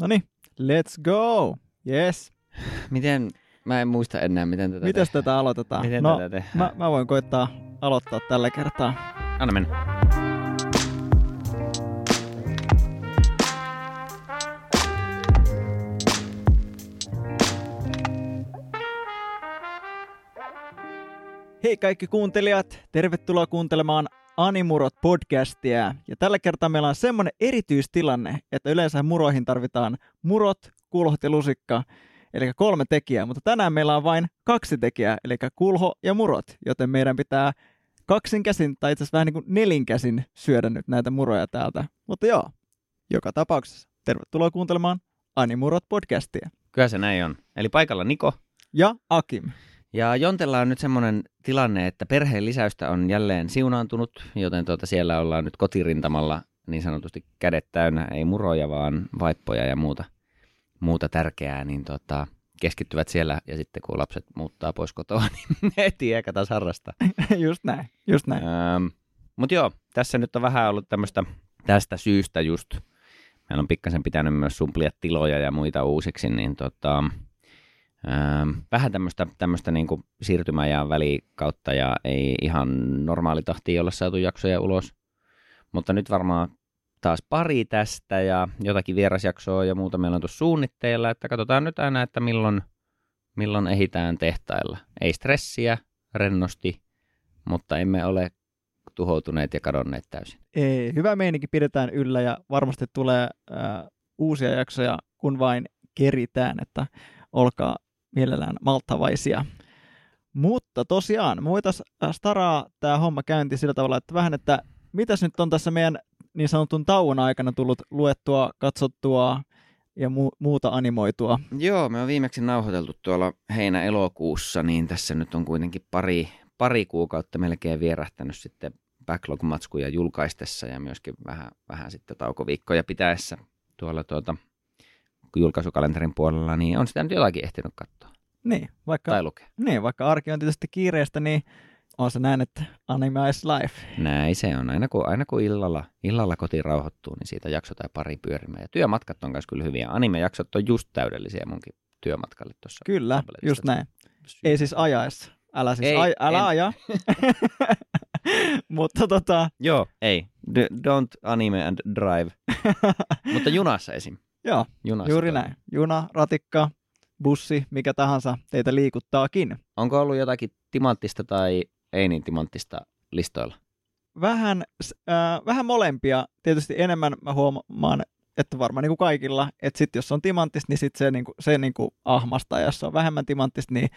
No niin, let's go. Yes. Miten, mä en muista enää, miten tätä Miten tehdään. tätä aloitetaan? Miten no, tätä tehdään? mä, mä voin koittaa aloittaa tällä kertaa. Anna mennä. Hei kaikki kuuntelijat, tervetuloa kuuntelemaan Animurot podcastia. Ja tällä kertaa meillä on semmoinen erityistilanne, että yleensä muroihin tarvitaan murot, kulhot ja lusikka, eli kolme tekijää, mutta tänään meillä on vain kaksi tekijää, eli kulho ja murot, joten meidän pitää kaksin käsin, tai itse asiassa vähän niin kuin nelinkäsin syödä nyt näitä muroja täältä. Mutta joo, joka tapauksessa tervetuloa kuuntelemaan Animurot podcastia. Kyllä se näin on. Eli paikalla Niko. Ja Akim. Ja Jontella on nyt semmoinen tilanne, että perheen lisäystä on jälleen siunaantunut, joten tuota siellä ollaan nyt kotirintamalla niin sanotusti kädet täynnä, ei muroja, vaan vaippoja ja muuta, muuta tärkeää, niin tota, keskittyvät siellä ja sitten kun lapset muuttaa pois kotoa, niin ne etsii ehkä taas harrastaa. just näin, just näin. Ähm, Mutta joo, tässä nyt on vähän ollut tämmöistä tästä syystä just. Meillä on pikkasen pitänyt myös sumplia tiloja ja muita uusiksi, niin tota, ähm, vähän tämmöistä, tämmöistä niinku siirtymäajan välikautta ja ei ihan normaali tahti olla saatu jaksoja ulos. Mutta nyt varmaan taas pari tästä ja jotakin vierasjaksoa ja muuta meillä on tuossa suunnitteilla, että katsotaan nyt aina, että milloin, milloin ehitään tehtailla. Ei stressiä, rennosti, mutta emme ole tuhoutuneet ja kadonneet täysin. Ei, hyvä meininki pidetään yllä ja varmasti tulee äh, uusia jaksoja, kun vain keritään, että olkaa mielellään malttavaisia. Mutta tosiaan, me voitaisiin äh, staraa tämä homma käynti sillä tavalla, että vähän, että mitäs nyt on tässä meidän niin sanotun tauon aikana tullut luettua, katsottua ja mu- muuta animoitua. Joo, me on viimeksi nauhoiteltu tuolla heinä-elokuussa, niin tässä nyt on kuitenkin pari, pari kuukautta melkein vierähtänyt sitten backlog-matskuja julkaistessa ja myöskin vähän, vähän sitten taukoviikkoja pitäessä tuolla tuota, julkaisukalenterin puolella, niin on sitä nyt jotakin ehtinyt katsoa Niin, vaikka, tai lukea. niin, vaikka arki on tietysti kiireistä, niin on se näin, että anime is life. Näin se on. Aina kun, aina kun illalla, illalla kotiin rauhoittuu, niin siitä jakso tai pari pyörimään. Ja työmatkat on myös kyllä hyviä. Anime-jaksot on just täydellisiä munkin työmatkalle tuossa. Kyllä, just näin. Ei siis ajaessa. Älä siis Ei, aj- älä en. aja. Mutta tota, Joo, ei. D- don't anime and drive. Mutta junassa esim. Joo, Junassa juuri toimii. näin. Juna, ratikka, bussi, mikä tahansa teitä liikuttaakin. Onko ollut jotakin timanttista tai ei niin timanttista listoilla? Vähän, äh, vähän molempia. Tietysti enemmän mä huomaan, että varmaan niin kuin kaikilla, että sit jos on timanttista, niin sit se, niin kuin, se niin kuin ahmastaa. Ja jos on vähemmän timanttista, niin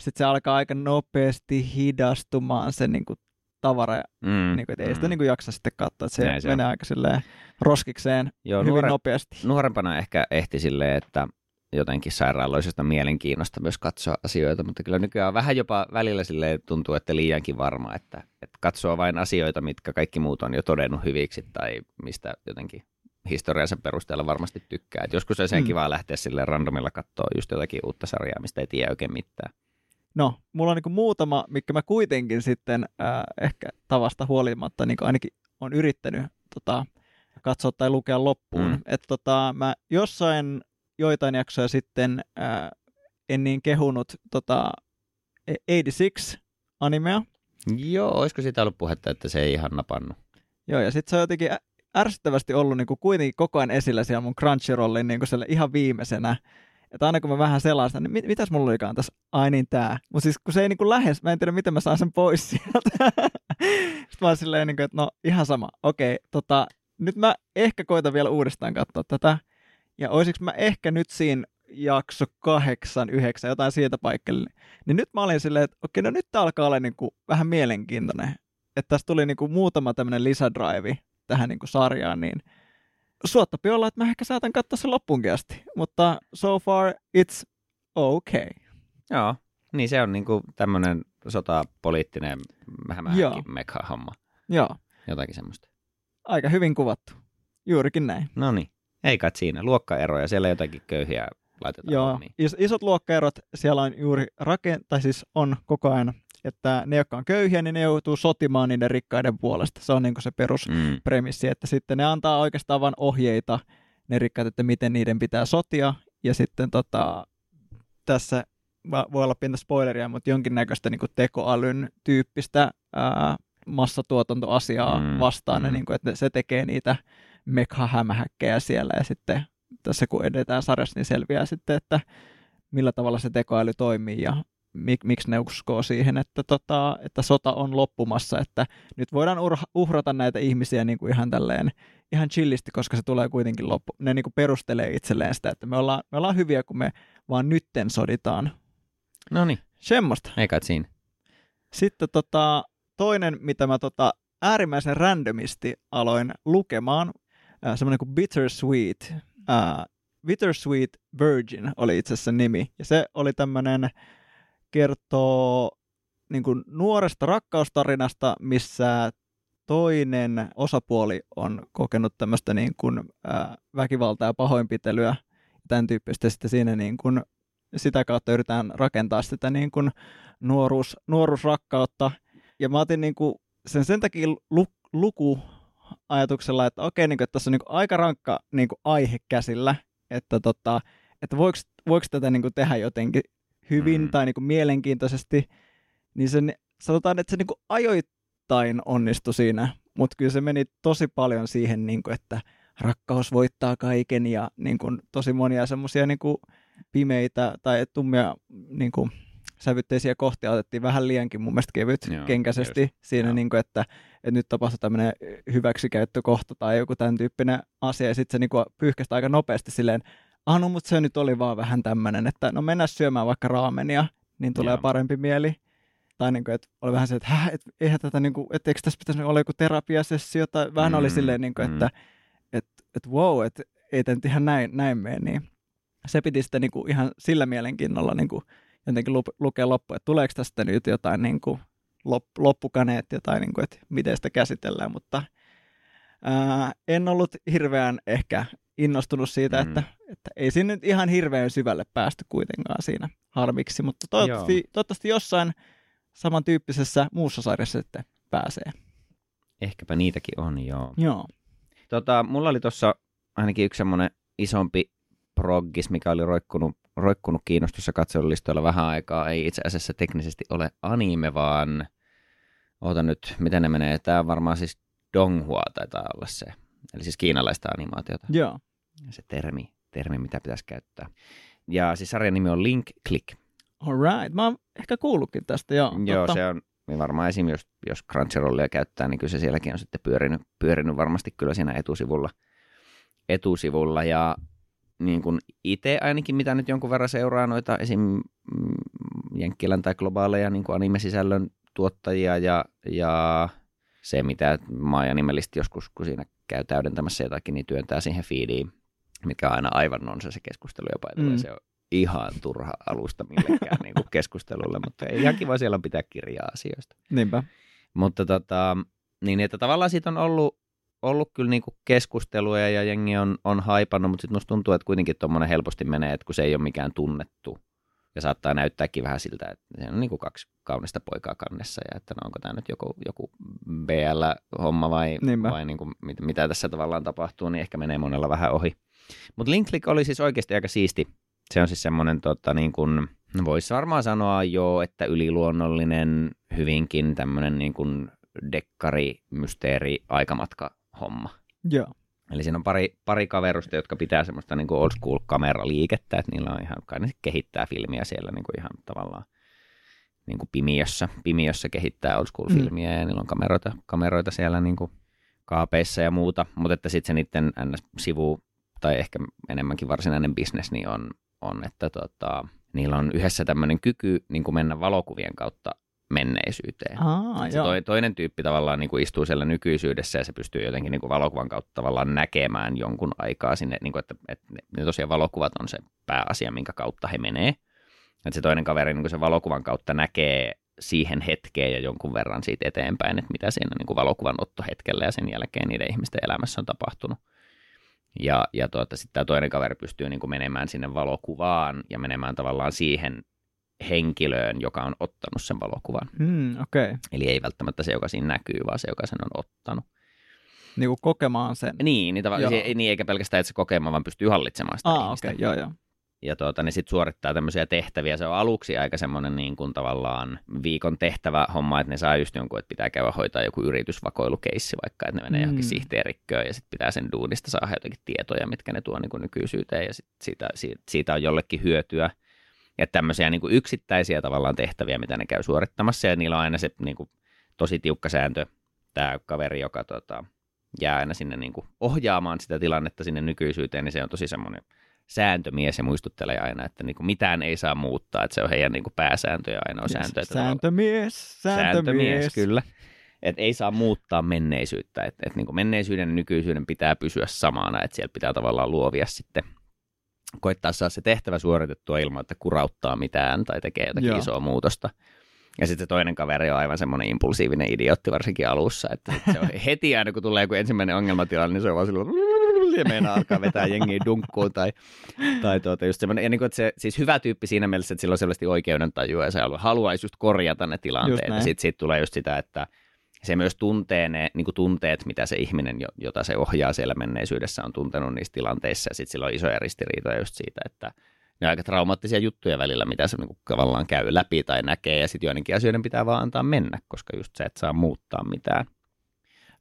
sit se alkaa aika nopeasti hidastumaan se niin kuin tavara. Mm, Niin kuin, että ei sitä niin kuin jaksa sitten katsoa, että se, Näin se menee aika silleen roskikseen Joo, hyvin nuore, nopeasti. nuorempana ehkä ehti silleen, että jotenkin sairaaloisesta mielenkiinnosta myös katsoa asioita, mutta kyllä nykyään on vähän jopa välillä silleen tuntuu, että liiankin varma, että, että katsoo vain asioita, mitkä kaikki muut on jo todennut hyviksi tai mistä jotenkin historiansa perusteella varmasti tykkää. Et joskus olisi Mm. mm. kiva lähteä sille randomilla katsoa just jotakin uutta sarjaa, mistä ei tiedä oikein mitään. No, mulla on niin muutama, mikä mä kuitenkin sitten äh, ehkä tavasta huolimatta niin ainakin on yrittänyt tota, katsoa tai lukea loppuun. Mm. Että tota, mä jossain joitain jaksoja sitten äh, en niin kehunut tota, 86 animea. Joo, olisiko siitä ollut puhetta, että se ei ihan napannut? Joo, ja sitten se on jotenkin ärsyttävästi ollut niin kuin kuitenkin koko ajan esillä siellä mun Crunchyrollin niin kuin ihan viimeisenä. Että aina kun mä vähän selaan niin mit, mitäs mulla olikaan tässä? Ai niin tää. Mutta siis kun se ei niin kuin lähes, mä en tiedä miten mä saan sen pois sieltä. Sitten mä oon silleen, niin kuin, että no ihan sama. Okei, tota, nyt mä ehkä koitan vielä uudestaan katsoa tätä. Ja olisiko mä ehkä nyt siinä jakso kahdeksan, yhdeksän, jotain siitä paikalle. Niin nyt mä olin silleen, että okei, no nyt tää alkaa olla niin kuin vähän mielenkiintoinen. Että tässä tuli niin kuin muutama tämmöinen lisädraivi tähän niin kuin sarjaan, niin suottapi olla, että mä ehkä saatan katsoa sen loppuunkin asti. Mutta so far it's okay. Joo, niin se on niinku tämmöinen sotapoliittinen vähänkin mekha-homma. Joo, Jotakin semmoista. aika hyvin kuvattu. Juurikin näin. No niin, ei kai siinä. Luokkaeroja, siellä jotakin köyhiä laitetaan Joo, hommiin. is- isot luokkaerot siellä on juuri rakent- tai siis on koko ajan, että ne, jotka on köyhiä, niin ne joutuu sotimaan niiden rikkaiden puolesta. Se on niin se peruspremissi, Mm. että sitten ne antaa oikeastaan vain ohjeita ne rikkaat, että miten niiden pitää sotia. Ja sitten tota, tässä voi olla pientä spoileria, mutta jonkinnäköistä niin tekoälyn tyyppistä ää, massatuotantoasiaa mm, vastaan, mm. Ja, niin kuin, että se tekee niitä mekha-hämähäkkejä siellä ja sitten tässä kun edetään sarjassa, niin selviää sitten, että millä tavalla se tekoäly toimii ja mik, miksi ne uskoo siihen, että, tota, että sota on loppumassa, että nyt voidaan uhrata näitä ihmisiä niin kuin ihan tälleen ihan chillisti, koska se tulee kuitenkin loppu. Ne niin kuin perustelee itselleen sitä, että me ollaan, me ollaan hyviä, kun me vaan nytten soditaan. No niin. Semmosta. Eikä siinä. Sitten tota, toinen, mitä mä tota, äärimmäisen randomisti aloin lukemaan, äh, semmoinen kuin Bittersweet. Äh, Bittersweet Virgin oli itse asiassa nimi. Ja se oli tämmöinen, kertoo niin kuin nuoresta rakkaustarinasta, missä toinen osapuoli on kokenut tämmöistä niin kuin, äh, väkivaltaa ja pahoinpitelyä tämän tyyppistä. Sitten siinä niin kuin, sitä kautta yritetään rakentaa sitä niin kuin nuoruus, nuoruusrakkautta. Ja mä otin niin kuin sen sen takia lu, luku ajatuksella, että okei, niin kuin, että tässä on niin kuin aika rankka niin kuin aihe käsillä, että, tota, että voiko, voiko tätä niin kuin tehdä jotenkin hyvin mm. tai niin kuin mielenkiintoisesti, niin sen, sanotaan, että se niin kuin ajoittain onnistui siinä, mutta kyllä se meni tosi paljon siihen, niin kuin, että rakkaus voittaa kaiken ja niin kuin, tosi monia semmoisia niin pimeitä tai tummia niin kuin, sävytteisiä kohtia otettiin vähän liiankin mun mielestä kevyt Joo, kenkäisesti just. siinä, niin kuin, että, että nyt tapahtui tämmöinen hyväksikäyttökohta tai joku tämän tyyppinen asia ja sitten se niin kuin, pyyhkästä aika nopeasti silleen, ah no, mutta se nyt oli vaan vähän tämmöinen, että no mennään syömään vaikka raamenia, niin tulee Joo. parempi mieli. Tai niin kuin, että oli vähän se, että Häh, et, eihän tätä, niin kuin, että eikö tässä pitäisi olla joku terapiasessio, tai vähän mm, oli silleen, niin kuin, mm. että et, et, wow, että ei tämä nyt ihan näin, näin mene, niin se piti sitten niin kuin ihan sillä mielenkiinnolla niin kuin jotenkin lu- lukea loppuun, että tuleeko tästä nyt jotain niin kuin lop- loppukaneetti tai niin kuin, että miten sitä käsitellään, mutta ää, en ollut hirveän ehkä innostunut siitä, mm. että, että ei siinä nyt ihan hirveän syvälle päästy kuitenkaan siinä harmiksi, mutta toivottavasti, toivottavasti jossain samantyyppisessä muussa sarjassa sitten pääsee. Ehkäpä niitäkin on, joo. Joo. Tota, mulla oli tuossa ainakin yksi semmoinen isompi proggis, mikä oli roikkunut, roikkunut kiinnostussa katselulistoilla vähän aikaa. Ei itse asiassa teknisesti ole anime, vaan oota nyt, miten ne menee. Tämä on varmaan siis Donghua taitaa olla se Eli siis kiinalaista animaatiota. Joo. Se termi, termi, mitä pitäisi käyttää. Ja siis sarjan nimi on Link Click. Alright, mä oon ehkä kuullutkin tästä, joo. Joo, totta. se on niin varmaan esim. jos, jos Crunchyrollia käyttää, niin kyllä se sielläkin on sitten pyörinyt, pyörinyt varmasti kyllä siinä etusivulla. etusivulla. Ja niin kuin itse ainakin, mitä nyt jonkun verran seuraa noita esim. Mm, Jenkkilän tai globaaleja niin kuin anime-sisällön tuottajia ja, ja se, mitä maa ja nimellisesti joskus, kun siinä käy täydentämässä jotakin, niin työntää siihen feediin, mikä on aina aivan nonsa se keskustelu jopa. Mm. Se on ihan turha alusta millekään niin kuin keskustelulle, mutta ei ihan kiva siellä pitää kirjaa asioista. Niinpä. Mutta tota, niin että tavallaan siitä on ollut, ollut kyllä niin kuin keskusteluja ja jengi on, on haipannut, mutta sitten musta tuntuu, että kuitenkin tuommoinen helposti menee, että kun se ei ole mikään tunnettu ja saattaa näyttääkin vähän siltä, että se on niin kuin kaksi kaunista poikaa kannessa ja että no, onko tämä nyt joku, joku BL-homma vai, vai niin kuin, mit, mitä tässä tavallaan tapahtuu, niin ehkä menee monella vähän ohi. Mutta Linklik oli siis oikeasti aika siisti. Se on siis semmoinen, tota, niin kuin, voisi varmaan sanoa jo, että yliluonnollinen, hyvinkin tämmöinen niin kuin dekkari, mysteeri, aikamatka homma. Joo. Eli siinä on pari, pari kaverusta, jotka pitää semmoista niin old school kameraliikettä, että niillä on ihan, kai ne kehittää filmiä siellä niin kuin ihan tavallaan niin kuin pimiössä, pimiössä kehittää old school filmiä mm. ja niillä on kameroita, kameroita siellä niin kuin kaapeissa ja muuta, mutta että sitten se niiden sivu tai ehkä enemmänkin varsinainen bisnes niin on, on että tota, niillä on yhdessä tämmöinen kyky niin kuin mennä valokuvien kautta menneisyyteen. Aa, se toi, toinen tyyppi tavallaan niin kuin istuu siellä nykyisyydessä ja se pystyy jotenkin niin kuin valokuvan kautta tavallaan näkemään jonkun aikaa sinne, niin kuin että, että ne tosiaan valokuvat on se pääasia, minkä kautta he menee. Että se toinen kaveri niin kuin se valokuvan kautta näkee siihen hetkeen ja jonkun verran siitä eteenpäin, että mitä siinä niin kuin valokuvan ottohetkellä ja sen jälkeen niiden ihmisten elämässä on tapahtunut. Ja, ja tuota, sitten tämä toinen kaveri pystyy niin kuin menemään sinne valokuvaan ja menemään tavallaan siihen henkilöön, joka on ottanut sen valokuvan. Mm, okay. Eli ei välttämättä se, joka siinä näkyy, vaan se, joka sen on ottanut. niin kuin kokemaan sen. Niin, niin, tavallaan, se, niin eikä pelkästään, että se kokemaan, vaan pystyy hallitsemaan sitä Ah, ihmistä. okei, okay, joo, joo. ja tuota, ne sitten suorittaa tämmöisiä tehtäviä. Se on aluksi aika semmoinen niin kuin tavallaan viikon tehtävä homma, että ne saa just jonkun, että pitää käydä hoitaa joku yritysvakoilukeissi vaikka, että ne menee Mm. johonkin sihteerikköön ja sitten pitää sen duunista saada jotakin tietoja, mitkä ne tuo niin kuin nykyisyyteen ja sit siitä, siitä, siitä on jollekin hyötyä. Ja tämmöisiä niin kuin yksittäisiä tavallaan tehtäviä, mitä ne käy suorittamassa ja niillä on aina se niin kuin, tosi tiukka sääntö, tämä kaveri, joka tota, jää aina sinne niin kuin, ohjaamaan sitä tilannetta sinne nykyisyyteen, niin se on tosi semmoinen sääntömies ja muistuttelee aina, että niin kuin mitään ei saa muuttaa, että se on heidän niin kuin pääsääntö ja ainoa sääntö. Että Sääntömies, sääntömies. sääntömies, kyllä. Et ei saa muuttaa menneisyyttä, että et niin menneisyyden ja nykyisyyden pitää pysyä samana, että siellä pitää tavallaan luovia sitten koittaa saada se tehtävä suoritettua ilman, että kurauttaa mitään tai tekee jotakin Joo. Isoa muutosta. Ja sitten se toinen kaveri on aivan semmoinen impulsiivinen idiootti varsinkin alussa, että se on heti aina kun tulee joku ensimmäinen ongelmatilanne, niin se on vaan silloin ja meinaa alkaa vetää jengiä dunkkuun tai, tai tuota, just semmoinen, ja niin kuin, että se, siis hyvä tyyppi siinä mielessä, että sillä on selvästi oikeuden tajua ja se halu- haluaisi just korjata ne Just tilanteet. Ja näin. sitten siitä tulee just sitä, että se myös tuntee ne niin kuin tunteet, mitä se ihminen, jo- jota se ohjaa siellä menneisyydessä, on tuntenut niissä tilanteissa. Ja sitten sillä on isoja ristiriitoja just siitä, että ne on aika traumaattisia juttuja välillä, mitä se niin kuin tavallaan käy läpi tai näkee. Ja sitten joidenkin asioiden pitää vaan antaa mennä, koska just se, että saa muuttaa mitään.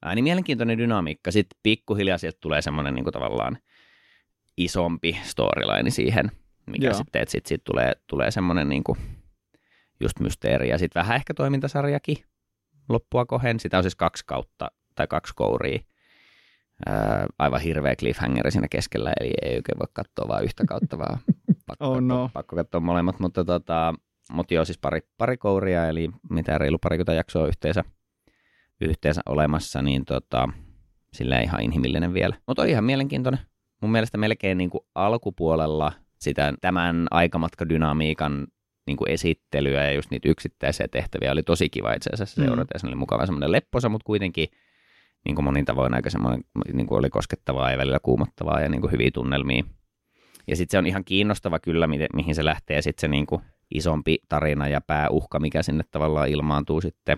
Ää, niin mielenkiintoinen dynamiikka. Sitten pikkuhiljaa sieltä tulee semmoinen niin kuin tavallaan isompi storyline siihen, mikä Joo. sitten, että sitten siitä tulee, tulee semmoinen niin kuin just mysteeri. Ja sitten vähän ehkä toimintasarjakin loppua kohen. Sitä on siis kaksi kautta tai kaksi kouria. Ää, aivan hirveä cliffhanger siinä keskellä, eli ei oikein voi katsoa vain yhtä kautta, vaan pakko, Oh katsoa, no. pakko katsoa molemmat. Mutta tota, mut joo, siis pari, pari kouria, eli mitä reilu parikymmentä jaksoa yhteensä, yhteensä olemassa, niin tota, sillä ihan inhimillinen vielä. Mutta on ihan mielenkiintoinen. Mun mielestä melkein niin kuin alkupuolella sitä tämän aikamatkadynamiikan niin kuin esittelyä ja just niitä yksittäisiä tehtäviä oli tosi kiva itse asiassa Mm. seurata. Ja se oli mukava semmoinen lepposa, mutta kuitenkin niin kuin monin tavoin aika semmoinen, niin kuin oli koskettavaa ja välillä kuumottavaa ja niin kuin hyviä tunnelmia. Ja sitten se on ihan kiinnostava kyllä, mihin se lähtee. Ja sitten se niin kuin isompi tarina ja pääuhka, mikä sinne tavallaan ilmaantuu sitten.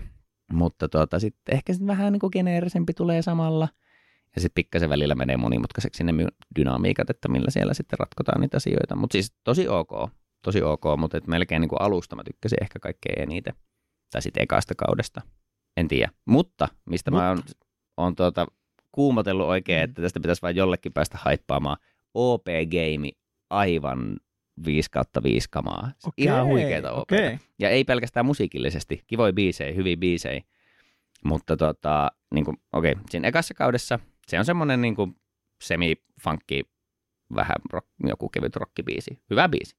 Mutta tuota, sitten ehkä sitten vähän niin kuin geneerisempi tulee samalla. Ja sitten pikkasen välillä menee monimutkaiseksi ne dynamiikat, että millä siellä sitten ratkotaan niitä asioita. Mutta siis tosi ok, tosi ok, mutta et melkein niin kuin alusta mä tykkäsin ehkä kaikkein eniten. Tai sitten ekasta kaudesta. En tiedä. Mutta mistä mä oon, oon tuota, kuumotellut oikein, Mm. että tästä pitäisi vain jollekin päästä haippaamaan. OP-game aivan 5 kautta 5 kamaa. Okei, Ihan huikeita OP. okei. Ja ei pelkästään musiikillisesti. Kivoja biisejä, hyviä biisejä. Mutta tota, niin kuin, okei, siinä ekassa kaudessa se on semmoinen niin semi-funkki, vähän rock, joku kevyt rockibiisi. Hyvä biisi.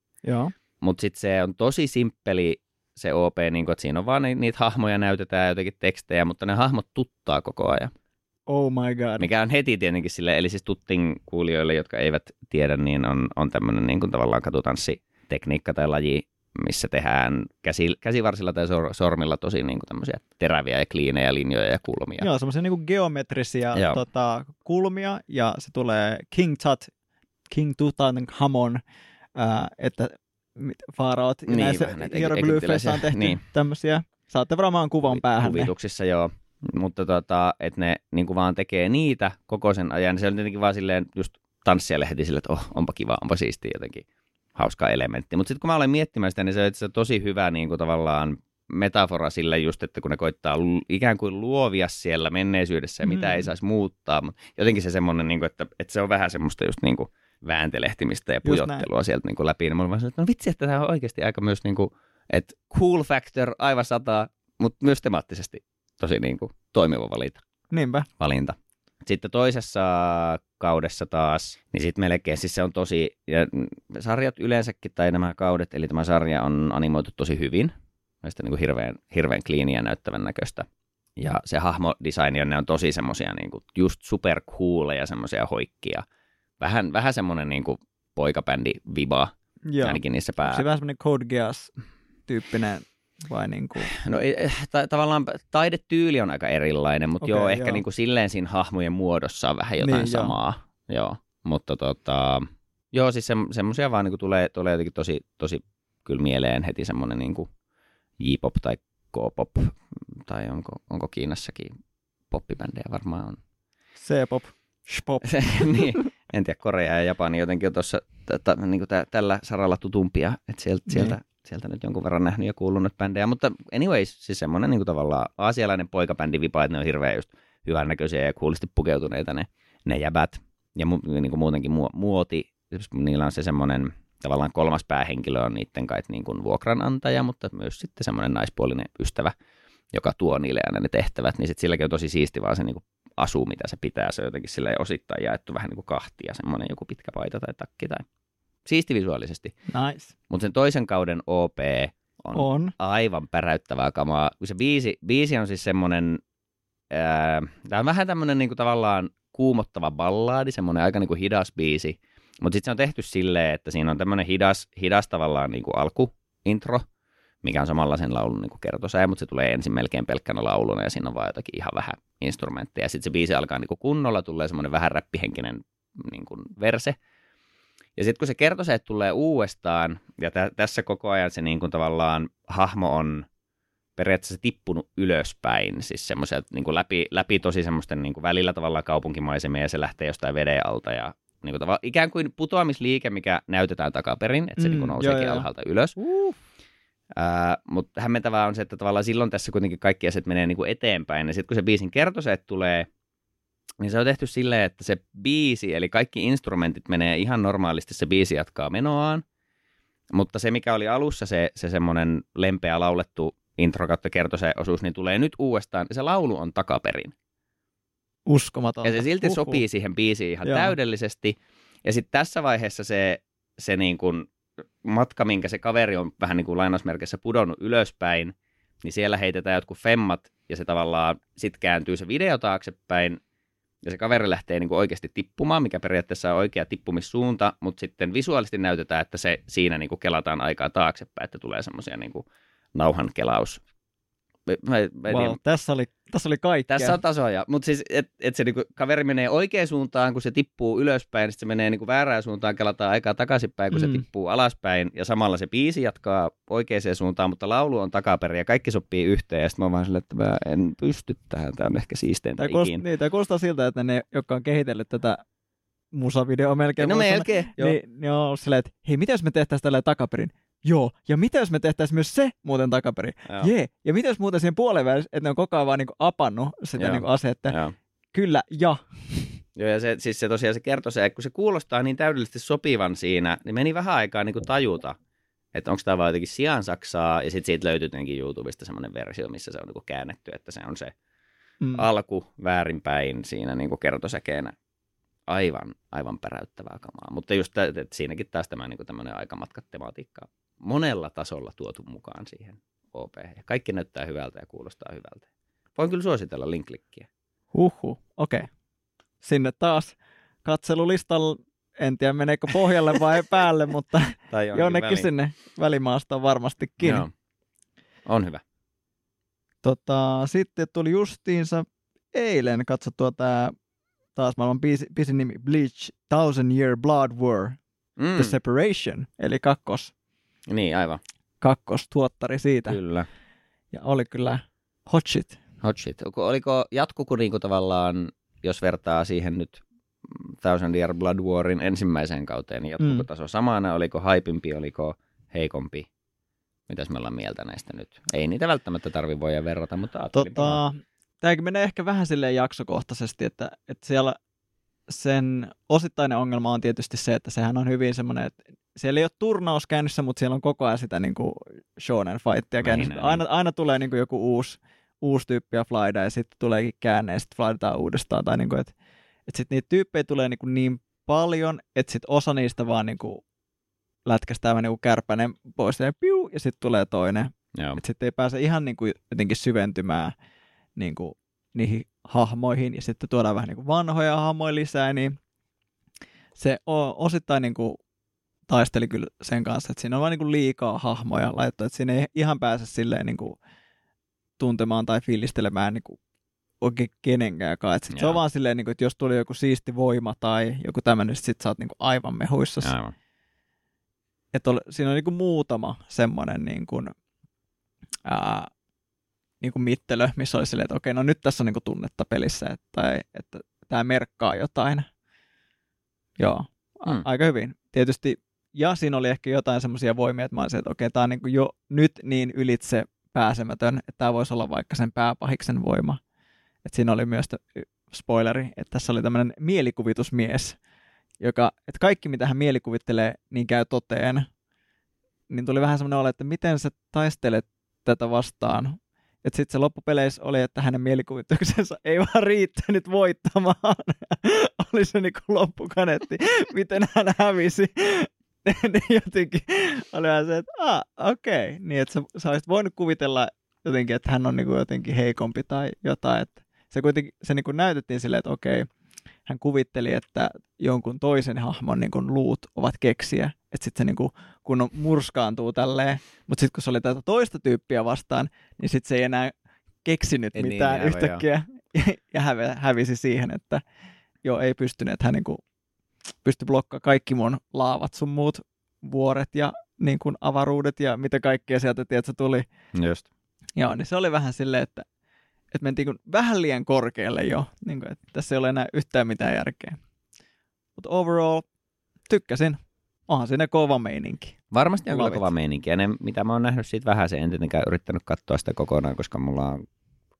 Mutta sitten se on tosi simppeli se OP, niin kuin, että siinä on vaan ni- niitä hahmoja näytetään jotenkin tekstejä, mutta ne hahmot tuttaa koko ajan. Oh my god. Mikä on heti tietenkin sille, eli siis tuttin kuulijoille, jotka eivät tiedä, niin on, on tämmöinen niin kuin tavallaan katutanssitekniikka tai laji, missä tehdään käsi, käsivarsilla tai sor, sormilla tosi niin kuin tämmöisiä teräviä ja kliinejä linjoja ja kulmia. Joo, semmoisia niinku geometrisia Joo. tota, kulmia, ja se tulee King Tut, King Tutankhamon, ää, että faaraot, ja Niin, näissä hieroglyfeissä on tehty niin. tämmöisiä. Saatte varmaan kuvan päähän. Kuvituksissa, joo. Mutta tota, että ne niin kuin vaan tekee niitä koko sen ajan. Se on tietenkin vaan silleen just tanssijalle heti silleen, että oh, onpa kiva, onpa siistiä jotenkin hauska elementti. Mutta sitten kun mä olen miettimään sitä, niin se on itse tosi hyvä niin kuin tavallaan metafora sille just, että kun ne koittaa ikään kuin luovia siellä menneisyydessä ja mitä Mm. ei saisi muuttaa. Mutta jotenkin se semmoinen, niin kuin, että, että se on vähän semmoista just niin kuin vääntelehtimistä ja pujottelua sieltä niin kuin läpi. Niin mä olin vaan että no vitsi, että tämä on oikeasti aika myös niin kuin, että cool factor aivan sata, mutta myös temaattisesti tosi niin kuin, toimiva valinta. Niinpä. valinta. Sitten toisessa kaudessa taas, niin sitten melkein, siis se on tosi, ja sarjat yleensäkin, tai nämä kaudet, eli tämä sarja on animoitu tosi hyvin, Mielestäni niin kuin hirveän, hirveän kliiniä näyttävän näköistä. Ja se hahmodesign, ja ne on tosi semmoisia niin kuin just super cooleja, semmoisia hoikkia. Vähän, vähän semmoinen niin kuin poikabändi viba, Joo. ainakin niissä Onko pää, se vähän semmoinen Code Geass-tyyppinen vai niinku... No ei- eh, ta- tavallaan taidetyyli on aika erilainen, mutta okay, joo, ehkä joo. niin kuin silleen siinä hahmojen muodossa on vähän jotain Niin, niin, samaa. Joo. joo. Mutta tota, joo, siis se, semmoisia vaan niin kuin tulee, tulee jotenkin tosi, tosi kyllä mieleen heti semmoinen niin kuin J-pop tai K-pop, tai onko, onko Kiinassakin poppibändejä varmaan on. C-pop. Shpop. Niin, en tiedä, Korea ja Japani jotenkin on tuossa niin tällä saralla tutumpia, että sieltä, niin. sieltä, sieltä nyt jonkun verran nähnyt ja kuullut noita bändejä, mutta anyways, siis semmoinen niin tavallaan aasialainen poikabändi vipa, että ne on hirveän just hyvännäköisiä ja kuulisti pukeutuneita ne, ne jäbät, ja mu, niin kuin muutenkin mu, muoti, siis niillä on se semmoinen tavallaan kolmas päähenkilö on niiden kai niin kuin vuokranantaja, mutta myös sitten semmoinen naispuolinen ystävä, joka tuo niille aina ne tehtävät, niin sitten silläkin on tosi siisti vaan se niin kuin asu, mitä se pitää. Se on jotenkin sillä osittain jaettu vähän niin kuin kahtia, semmoinen joku pitkä paita tai takki tai siisti visuaalisesti. Nice. Mutta sen toisen kauden OP on, on. aivan päräyttävää kamaa. Se biisi, biisi on siis semmoinen, tämä on vähän tämmöinen niin kuin tavallaan kuumottava ballaadi, semmoinen aika niin kuin hidas biisi, mutta sitten se on tehty silleen, että siinä on tämmöinen hidas, hidas tavallaan niin kuin alkuintro, mikä on samalla sen laulun niin kertosää, mutta se tulee ensin melkein pelkkänä lauluna ja siinä on vaan jotakin ihan vähän instrumentteja. Sitten se biisi alkaa niin kuin kunnolla, tulee semmoinen vähän räppihenkinen niin kuin verse. Ja sitten kun se kertosäe tulee uudestaan, ja t- tässä koko ajan se niin kuin tavallaan hahmo on periaatteessa tippunut ylöspäin, siis semmoiselta niin kuin läpi, läpi tosi semmoisten niin kuin välillä tavallaan kaupunkimaisemia, ja se lähtee jostain veden alta, ja niin kuin tavallaan, ikään kuin putoamisliike, mikä näytetään takaperin, että se mm, niin kuin nouseekin alhaalta ylös. Uh. Uh, mutta hämmentävää on se, että tavallaan silloin tässä kuitenkin kaikki asiat menee niin kuin eteenpäin. Ja sitten kun se biisin kertoseet tulee, niin se on tehty silleen, että se biisi, eli kaikki instrumentit menee ihan normaalisti, se biisi jatkaa menoaan. Mutta se, mikä oli alussa se, se semmoinen lempeä laulettu intro kautta osuus, niin tulee nyt uudestaan. Se laulu on takaperin. Uskomaton. Ja se silti Uhuh. sopii siihen biisiin ihan Joo. täydellisesti. Ja sitten tässä vaiheessa se, se niin kuin matka, minkä se kaveri on vähän niin kuin lainausmerkissä pudonnut ylöspäin, niin siellä heitetään jotkut femmat ja se tavallaan sitten kääntyy se video taaksepäin ja se kaveri lähtee niin kuin oikeasti tippumaan, mikä periaatteessa on oikea tippumissuunta, mutta sitten visuaalisesti näytetään, että se siinä niin kuin kelataan aikaa taaksepäin, että tulee semmoisia niin nauhan kelaus Mä, mä wow, tässä, oli, tässä oli kaikkea. Tässä on tasoja, mutta siis, että et se niinku, kaveri menee oikeaan suuntaan, kun se tippuu ylöspäin, sitten se menee niinku väärään suuntaan, kelataan aikaa takaisinpäin, kun mm. se tippuu alaspäin, ja samalla se biisi jatkaa oikeaan suuntaan, mutta laulu on takaperin, ja kaikki sopii yhteen, ja sitten mä vaan silleen, että mä en pysty tähän, tämä on ehkä siisteintä tämä kuulostaa, niin, tämä kuulostaa siltä, että ne, jotka on kehitellyt tätä musavideo melkein. No melkein, joo. Niin, niin on silleen, että hei, mitä jos me tehtäisiin tällä takaperin? Joo, ja mitä jos me tehtäisiin myös se muuten takaperin? Jee, ja mitä jos muuten siihen puolen välissä, että ne on koko ajan vaan niin apannut sitä niin asetta? Joo. Kyllä, ja. Joo, ja se, siis se tosiaan se kertoo se, että kun se kuulostaa niin täydellisesti sopivan siinä, niin meni vähän aikaa niin kuin tajuta, että onko tämä vaan jotenkin sijaan saksaa, ja sitten siitä löytyy tietenkin YouTubesta semmoinen versio, missä se on niin kuin käännetty, että se on se mm. alku väärinpäin siinä niin kuin kertosäkeenä. Aivan, aivan päräyttävää kamaa. Mutta just että siinäkin taas tämä niin tämmöinen aikamatkat-tematiikka monella tasolla tuotu mukaan siihen OP. Kaikki näyttää hyvältä ja kuulostaa hyvältä. Voin kyllä suositella linklikkiä. Huhhuh, okei. Okay. Sinne taas katselulistalla, en tiedä meneekö pohjalle vai päälle, mutta tai jonnekin väliin. sinne välimaastoon varmastikin. Joo. On hyvä. Tota, sitten tuli justiinsa eilen katsottua tämä taas maailman pisin nimi Bleach Thousand Year Blood War mm. The Separation, eli kakkos niin, aivan. Kakkostuottari siitä. Kyllä. Ja oli kyllä hot shit. Hot shit. Oliko, jatkuko niinku tavallaan, jos vertaa siihen nyt Thousand Year Blood Warin ensimmäiseen kauteen, niin jatkuko mm. taso samana? Oliko haipimpi, oliko heikompi? Mitäs me ollaan mieltä näistä nyt? Ei niitä välttämättä tarvi voida verrata, mutta tota, Tämäkin menee ehkä vähän silleen jaksokohtaisesti, että, että siellä sen osittainen ongelma on tietysti se, että sehän on hyvin semmoinen, että siellä ei ole turnaus käynnissä, mutta siellä on koko ajan sitä niin kuin shonen fightia käynnissä. Aina, aina tulee niin kuin joku uusi, uusi tyyppi ja flyda ja sitten tuleekin käänne ja sitten flydataan uudestaan. Tai niin kuin, että, että sitten niitä tyyppejä tulee niin, kuin niin paljon, että sitten osa niistä vaan niin kuin lätkästään niin kuin kärpänen pois ja piu, ja sitten tulee toinen. Että sitten ei pääse ihan niin kuin jotenkin syventymään niin kuin niihin hahmoihin ja sitten tuodaan vähän niin kuin vanhoja hahmoja lisää, niin se on osittain niin kuin taisteli kyllä sen kanssa, että siinä on vain niin kuin liikaa hahmoja laittu, että siinä ei ihan pääse silleen niin kuin tuntemaan tai fiilistelemään niin kuin oikein kenenkään sit se on vaan silleen, niin kuin, että jos tuli joku siisti voima tai joku tämmöinen, niin sit sä oot niin kuin aivan mehuissa. Aivan. Että siinä on niin kuin muutama semmoinen niin kuin, ää, niin kuin mittelö, missä oli silleen, että okei, no nyt tässä on niin kuin tunnetta pelissä, että, että tämä merkkaa jotain. Joo, a- Mm. aika hyvin. Tietysti, ja siinä oli ehkä jotain semmoisia voimia, että mä olisin, että okei, tämä on niin jo nyt niin ylitse pääsemätön, että tämä voisi olla vaikka sen pääpahiksen voima. Et siinä oli myös spoileri, että tässä oli tämmöinen mielikuvitusmies, joka, että kaikki mitä hän mielikuvittelee, niin käy toteen. Niin tuli vähän semmoinen olo, että miten sä taistelet tätä vastaan. Että sitten se loppupeleissä oli, että hänen mielikuvituksensa ei vaan riittänyt voittamaan. oli se niinku loppukanetti, miten hän hävisi. niin jotenkin oli vähän se, että ah, okei. Okay. Niin, että sä, sä olisit voinut kuvitella jotenkin, että hän on niinku jotenkin heikompi tai jotain. Että se kuitenkin se niinku näytettiin silleen, että okei, okay, hän kuvitteli, että jonkun toisen hahmon niin kuin luut ovat keksiä. Että sitten se niin kuin, kun on, murskaantuu tälleen, mutta sitten kun se oli tätä toista tyyppiä vastaan, niin sitten se ei enää keksinyt Ei niin, mitään aivan, yhtäkkiä. ja hävi, hävisi siihen, että joo, ei pystynyt, että hän niin kuin pystyi blokkaamaan kaikki mun laavat sun muut vuoret ja niin kuin avaruudet ja mitä kaikkea sieltä tiedätkö, tuli. Just. Joo, niin se oli vähän silleen, että, että mentiin kun vähän liian korkealle jo, niin kuin, että tässä ei ole enää yhtään mitään järkeä. Mutta overall, tykkäsin. Onhan siinä kova meininki. Varmasti on kyllä kova meininki. Ja ne, mitä mä oon nähnyt siitä vähän, se en tietenkään yrittänyt katsoa sitä kokonaan, koska mulla on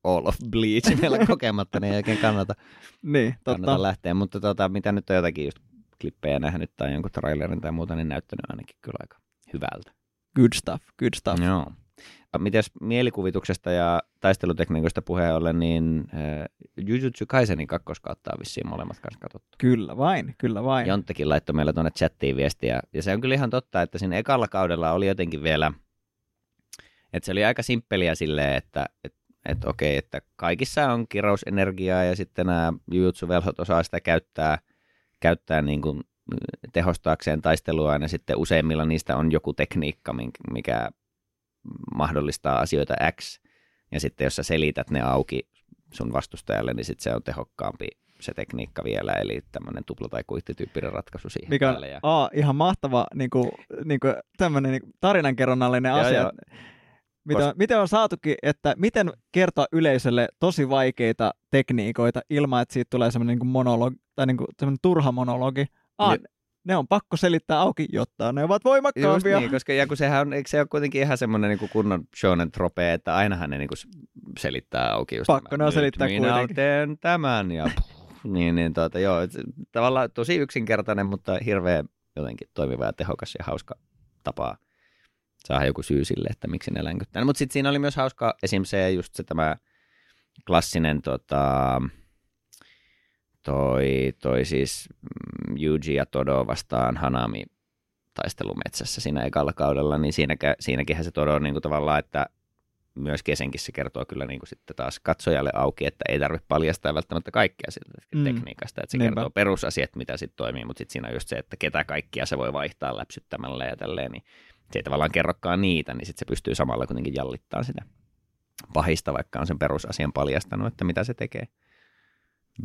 All of Bleach vielä kokematta, niin ei oikein kannata, Niin, kannata totta. lähteä. Mutta tota, mitä nyt on jotakin just klippejä nähnyt tai jonkun trailerin tai muuta, niin näyttänyt ainakin kyllä aika hyvältä. Good stuff, good stuff. Joo. Mites mielikuvituksesta ja taistelutekniikoista puheen ollen, niin äh, Jujutsu Kaisenin kakkoskautta on vissiin molemmat kanssa katsottu. Kyllä vain, kyllä vain. Jonttekin laittoi meille tuonne chattiin viestiä. Ja se on kyllä ihan totta, että siinä ekalla kaudella oli jotenkin vielä, että se oli aika simppeliä silleen, että et, et okei, että kaikissa on kirausenergiaa ja sitten nämä jujutsu-velhot osaa sitä käyttää, käyttää niin kuin tehostaakseen taistelua ja sitten useimmilla niistä on joku tekniikka, mikä mahdollistaa asioita X. Ja sitten jos sä selität ne auki sun vastustajalle, niin sitten se on tehokkaampi se tekniikka vielä, eli tämmöinen tupla- tai kuittityyppinen ratkaisu siihen Mikä on. Ja... A, ihan mahtava niin kuin, niin kuin, tämmöinen niin tarinankerronnallinen Joo, asia. joo. Miten, Kos- on, miten on saatukin, että miten kertoa yleisölle tosi vaikeita tekniikoita ilman, että siitä tulee semmoinen niin monologi, tai niin kuin, turha monologi. Ah, Joo. ne on pakko selittää auki, jotta ne ovat Just voimakkaampia. niin, koska ja kun sehän on, eikö se ole kuitenkin ihan semmoinen niin kunnon shonen trope, että ainahan ne niin kuin selittää auki. Just Pakko ne on "Nyt selittää minä kuitenkin." teen tämän ja niin, niin tuota, joo, tavallaan tosi yksinkertainen, mutta hirveän jotenkin toimiva ja tehokas ja hauska tapa saada joku syy sille, että miksi ne länkyttää. Mutta sitten siinä oli myös hauska esim. se just se tämä klassinen tota, toi, toi siis mm, Yuji ja Todo vastaan Hanami taistelumetsässä siinä ekalla kaudella, niin siinäkä, siinäkinhän se Todo niin kuin tavallaan, että myös kesenkin se kertoo kyllä niin kuin sitten taas katsojalle auki, että ei tarvitse paljastaa välttämättä kaikkea siitä Mm. tekniikasta, että se Niinpä. kertoo perusasiat, mitä sitten toimii, mutta sitten siinä on just se, että ketä kaikkia se voi vaihtaa läpsyttämällä ja tälleen, niin se ei tavallaan kerrokaan niitä, niin sitten se pystyy samalla kuitenkin jallittamaan sitä pahista, vaikka on sen perusasian paljastanut, että mitä se tekee.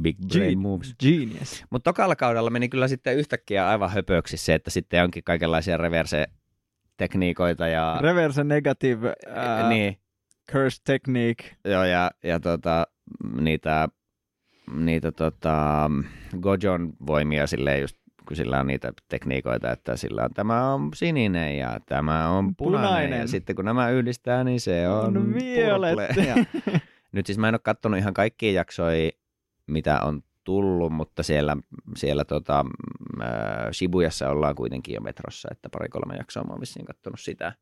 Big brain Gen- moves. Genius. Mutta tokalla kaudella meni kyllä sitten yhtäkkiä aivan höpöksi se, että sitten onkin kaikenlaisia reverse-tekniikoita ja... Reverse negative uh, niin, curse technique. joo, ja, ja tota, niitä, niitä tota, Gojon voimia silleen just kun sillä on niitä tekniikoita, että sillä on tämä on sininen ja tämä on punainen, Punainen. ja sitten kun nämä yhdistää, niin se on, On violetti. Ja, nyt siis mä en ole katsonut ihan kaikkia jaksoja, mitä on tullut, mutta siellä, siellä tota, äh, Shibujassa ollaan kuitenkin jo metrossa, että pari-kolme jaksoa mä oon vissiin katsonut sitä.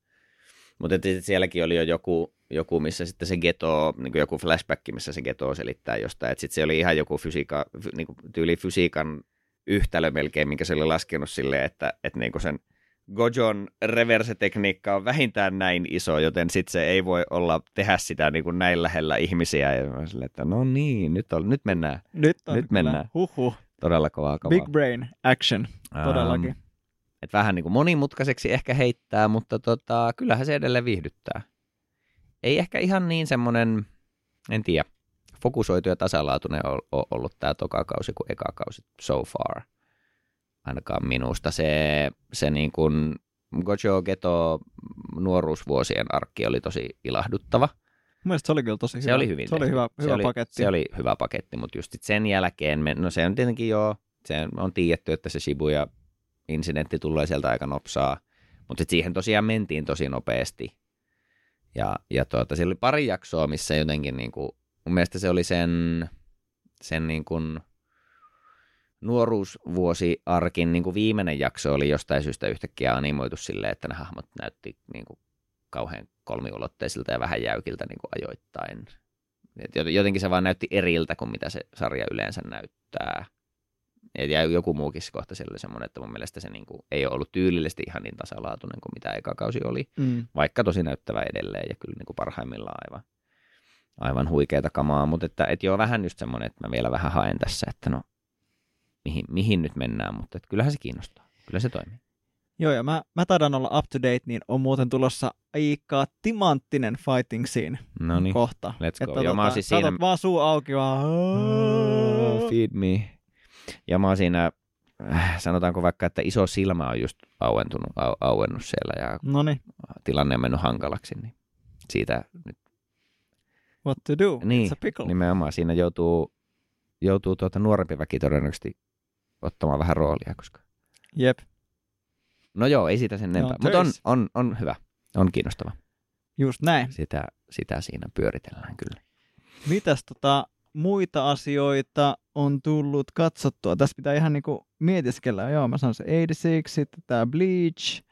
Mutta sielläkin oli jo joku, joku missä sitten se geto, niin kuin joku flashback, missä se geto selittää jostain. Että sitten se oli ihan joku fysiika, fy, niin kuin tyyli fysiikan yhtälö melkein, minkä se oli laskenut silleen, että, että niin kuin sen Gojon reverse-tekniikka on vähintään näin iso, joten sitten se ei voi olla tehdä sitä niin kuin näin lähellä ihmisiä. Ja mä silleen, että no niin, nyt, on, nyt mennään. Nyt on Nyt kyllä mennään. Huhhuh. Todella kovaa kovaa. Big brain action, todellakin. Ähm, et vähän niin kuin monimutkaiseksi ehkä heittää, mutta tota, kyllähän se edelleen viihdyttää. Ei ehkä ihan niin semmoinen, en tiedä, fokusoitu ja tasalaatuinen on, ollut tämä toka kausi kuin eka kausi so far. Ainakaan minusta. Se, se niin kuin Gojo Geto nuoruusvuosien arkki oli tosi ilahduttava. Mielestäni se oli kyllä tosi Se hyvä. oli hyvin Se oli tehty. hyvä, se hyvä oli, paketti. Se oli hyvä paketti, mutta just sen jälkeen, me, no se on tietenkin jo, se on tiedetty, että se Shibuya incidentti tulee sieltä aika nopsaa, mutta siihen tosiaan mentiin tosi nopeasti. Ja, ja tuota, siellä oli pari jaksoa, missä jotenkin niin kuin, mun mielestä se oli sen, sen niin kuin nuoruusvuosiarkin niin kuin viimeinen jakso oli jostain syystä yhtäkkiä animoitu silleen, että ne hahmot näytti niin kuin kauhean kolmiulotteisilta ja vähän jäykiltä niin kuin ajoittain. Et jot- jotenkin se vaan näytti eriltä kuin mitä se sarja yleensä näyttää. Et ja joku muukin kohta siellä oli semmoinen, että mun mielestä se niin kuin ei ole ollut tyylillisesti ihan niin tasalaatuinen kuin mitä eka kausi oli. Mm. Vaikka tosi näyttävä edelleen ja kyllä niin kuin parhaimmillaan aivan, aivan huikeita kamaa. Mutta että, et joo, vähän just semmoinen, että mä vielä vähän haen tässä, että no mihin, mihin nyt mennään, mutta että kyllähän se kiinnostaa. Kyllä se toimii. Joo, ja mä, mä taidan olla up to date, niin on muuten tulossa aika timanttinen fighting scene No niin, kohta. let's go. Että mä oon tota, siis siinä... vaan suu auki vaan. Feed me. Ja mä oon siinä, äh, sanotaanko vaikka, että iso silmä on just auentunut, au, auennut siellä ja No niin, tilanne on mennyt hankalaksi, niin siitä nyt what to do? Niin, It's a pickle. nimenomaan siinä joutuu, joutuu tuota nuorempi väki todennäköisesti ottamaan vähän roolia, koska Jep, no joo, ei siitä sen enempää, mutta on, on, on hyvä, on kiinnostava. just näin. Sitä, sitä siinä pyöritellään kyllä. Mitäs tota, muita asioita on tullut katsottua? Tässä pitää ihan niinku mietiskellä. Joo, mä sanon se 86, sitten tämä Bleach.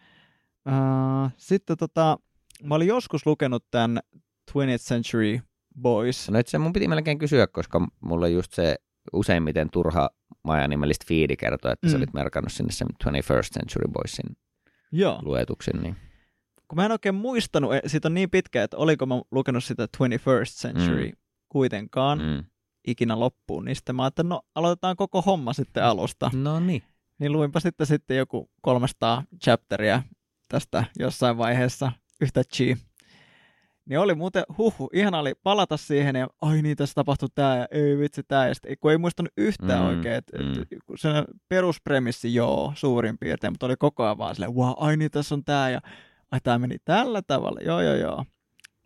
Uh, sitten tota, mä olin joskus lukenut tämän 20th Century Boys. No itse mun piti melkein kysyä, koska mulle just se useimmiten turha Maja nimellistä fiidi kertoo, että mm. sä olit merkannut sinne sen 21st Century Boysin Joo. luetuksen, niin kun mä en oikein muistanut, eh, siitä on niin pitkä, että oliko mä lukenut sitä 21st Century Mm. kuitenkaan mm. ikinä loppuun, niin sitten mä ajattelin, no aloitetaan koko homma sitten alusta. No niin. Niin luinpa sitten, sitten joku 300 chapteria tästä jossain vaiheessa yhtäkkiä. Niin oli muuten, huhu, ihan oli palata siihen ja ai niin, tässä tapahtui tämä ja ei vitsi tämä. Ja sitten, kun ei muistanut yhtään Mm, oikein, että mm. et, se peruspremissi joo, suurin piirtein, mutta oli koko ajan vaan silleen, wow, ai niin, tässä on tämä ja ai tämä meni tällä tavalla, joo joo joo.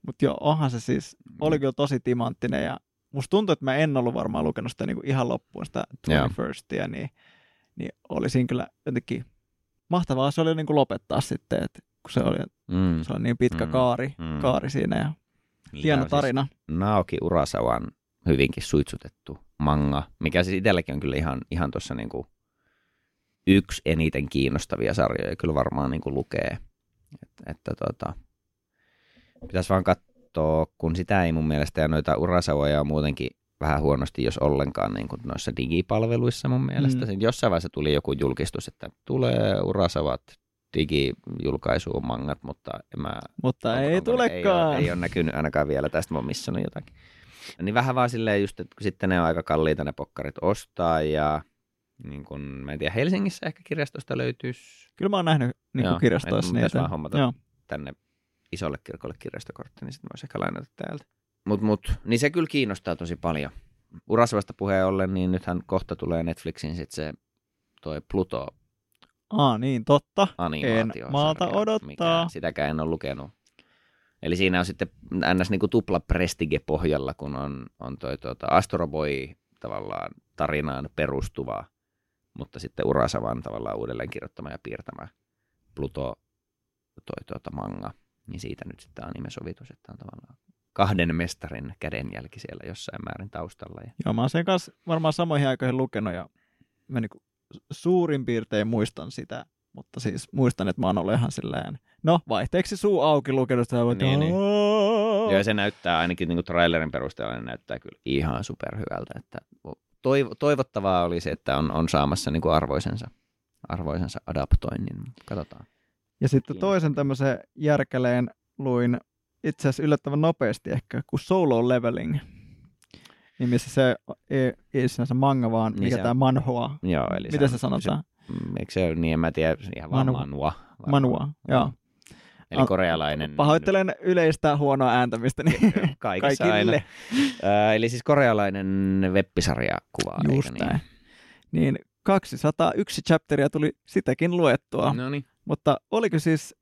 Mutta joo, onhan se siis, oli kyllä tosi timanttinen ja musta tuntuu, että mä en ollut varmaan lukenut sitä niinku ihan loppuun sitä Joo. 21stia, niin, niin oli siinä kyllä jotenkin mahtavaa se oli niinku lopettaa sitten, että kun se oli, Mm. se oli niin pitkä Mm. kaari, Mm. kaari siinä ja Niin, hieno on tarina. Siis Naoki Urasawan hyvinkin suitsutettu manga, mikä siis itselläkin on kyllä ihan, ihan tuossa niinku yksi eniten kiinnostavia sarjoja kyllä varmaan niinku lukee. Et, että tota, pitäisi vaan katsoa, kun sitä ei mun mielestä, ja noita Urasawoja on muutenkin vähän huonosti, jos ollenkaan niin kuin noissa digipalveluissa mun mielestä. Mm. Jossain vaiheessa tuli joku julkistus, että tulee Urasavat digijulkaisuun mangat, mutta en mä Mutta Onko- ei onko tulekaan. Ei ole, ei ole näkynyt ainakaan vielä tästä, mä oon missannut jotakin. Niin vähän vaan silleen just, että sitten ne on aika kalliita ne pokkarit ostaa ja niin kun, mä en tiedä, Helsingissä ehkä kirjastosta löytyisi Kyllä mä oon nähnyt niin Joo, kirjastoissa niitä. vaan hommata. Joo. tänne isolle kirkolle kirjastokortti, niin sitten voisi ehkä lainata täältä. Mut, mut, niin se kyllä kiinnostaa tosi paljon. Urasvasta puheen ollen, niin nythän kohta tulee Netflixin sit se toi Pluto Aa, niin totta. animaatio. En malta odottaa. sitäkään en ole lukenut. Eli siinä on sitten ns. Niin kuin tupla prestige pohjalla, kun on, on toi tuota Astro Boy tavallaan tarinaan perustuva, mutta sitten Urasavan tavallaan uudelleen kirjoittama ja piirtämä Pluto toi tuota manga. Niin siitä nyt sitten anime-sovitus, että on tavallaan kahden mestarin kädenjälki siellä jossain määrin taustalla. Ja... Joo, mä oon sen kanssa varmaan samoihin aikoihin lukenut ja mä niinku suurin piirtein muistan sitä, mutta siis muistan, että mä oon ollut ihan silleen, no vaihteeksi suu auki lukenut sitä, Niin, niin. Joo, ja se näyttää ainakin niin trailerin perusteella niin näyttää kyllä ihan superhyvältä. Että toiv- toivottavaa olisi, että on, on saamassa niin kuin arvoisensa, arvoisensa adaptoinnin. Katsotaan. Ja sitten Kiinnostaa. toisen tämmöisen järkäleen luin itse asiassa yllättävän nopeasti ehkä, kuin Solo Leveling. Nimissä se ei, ei sinänsä manga, vaan Niin mikä se tämä manhua. Joo, eli Miten se, se sanotaan? Se, mm, eikö se ole niin, en mä tiedä, ihan vaan Manua. manua. varmaan. Manua, joo. Eli korealainen. Pahoittelen yleistä huonoa ääntämistä. Niin Kaikissa aina. kaikille. Ää, eli siis korealainen web-sarja kuvaa, Just niin? näin. Niin 201 chapteria tuli sitäkin luettua. No niin. Mutta oliko siis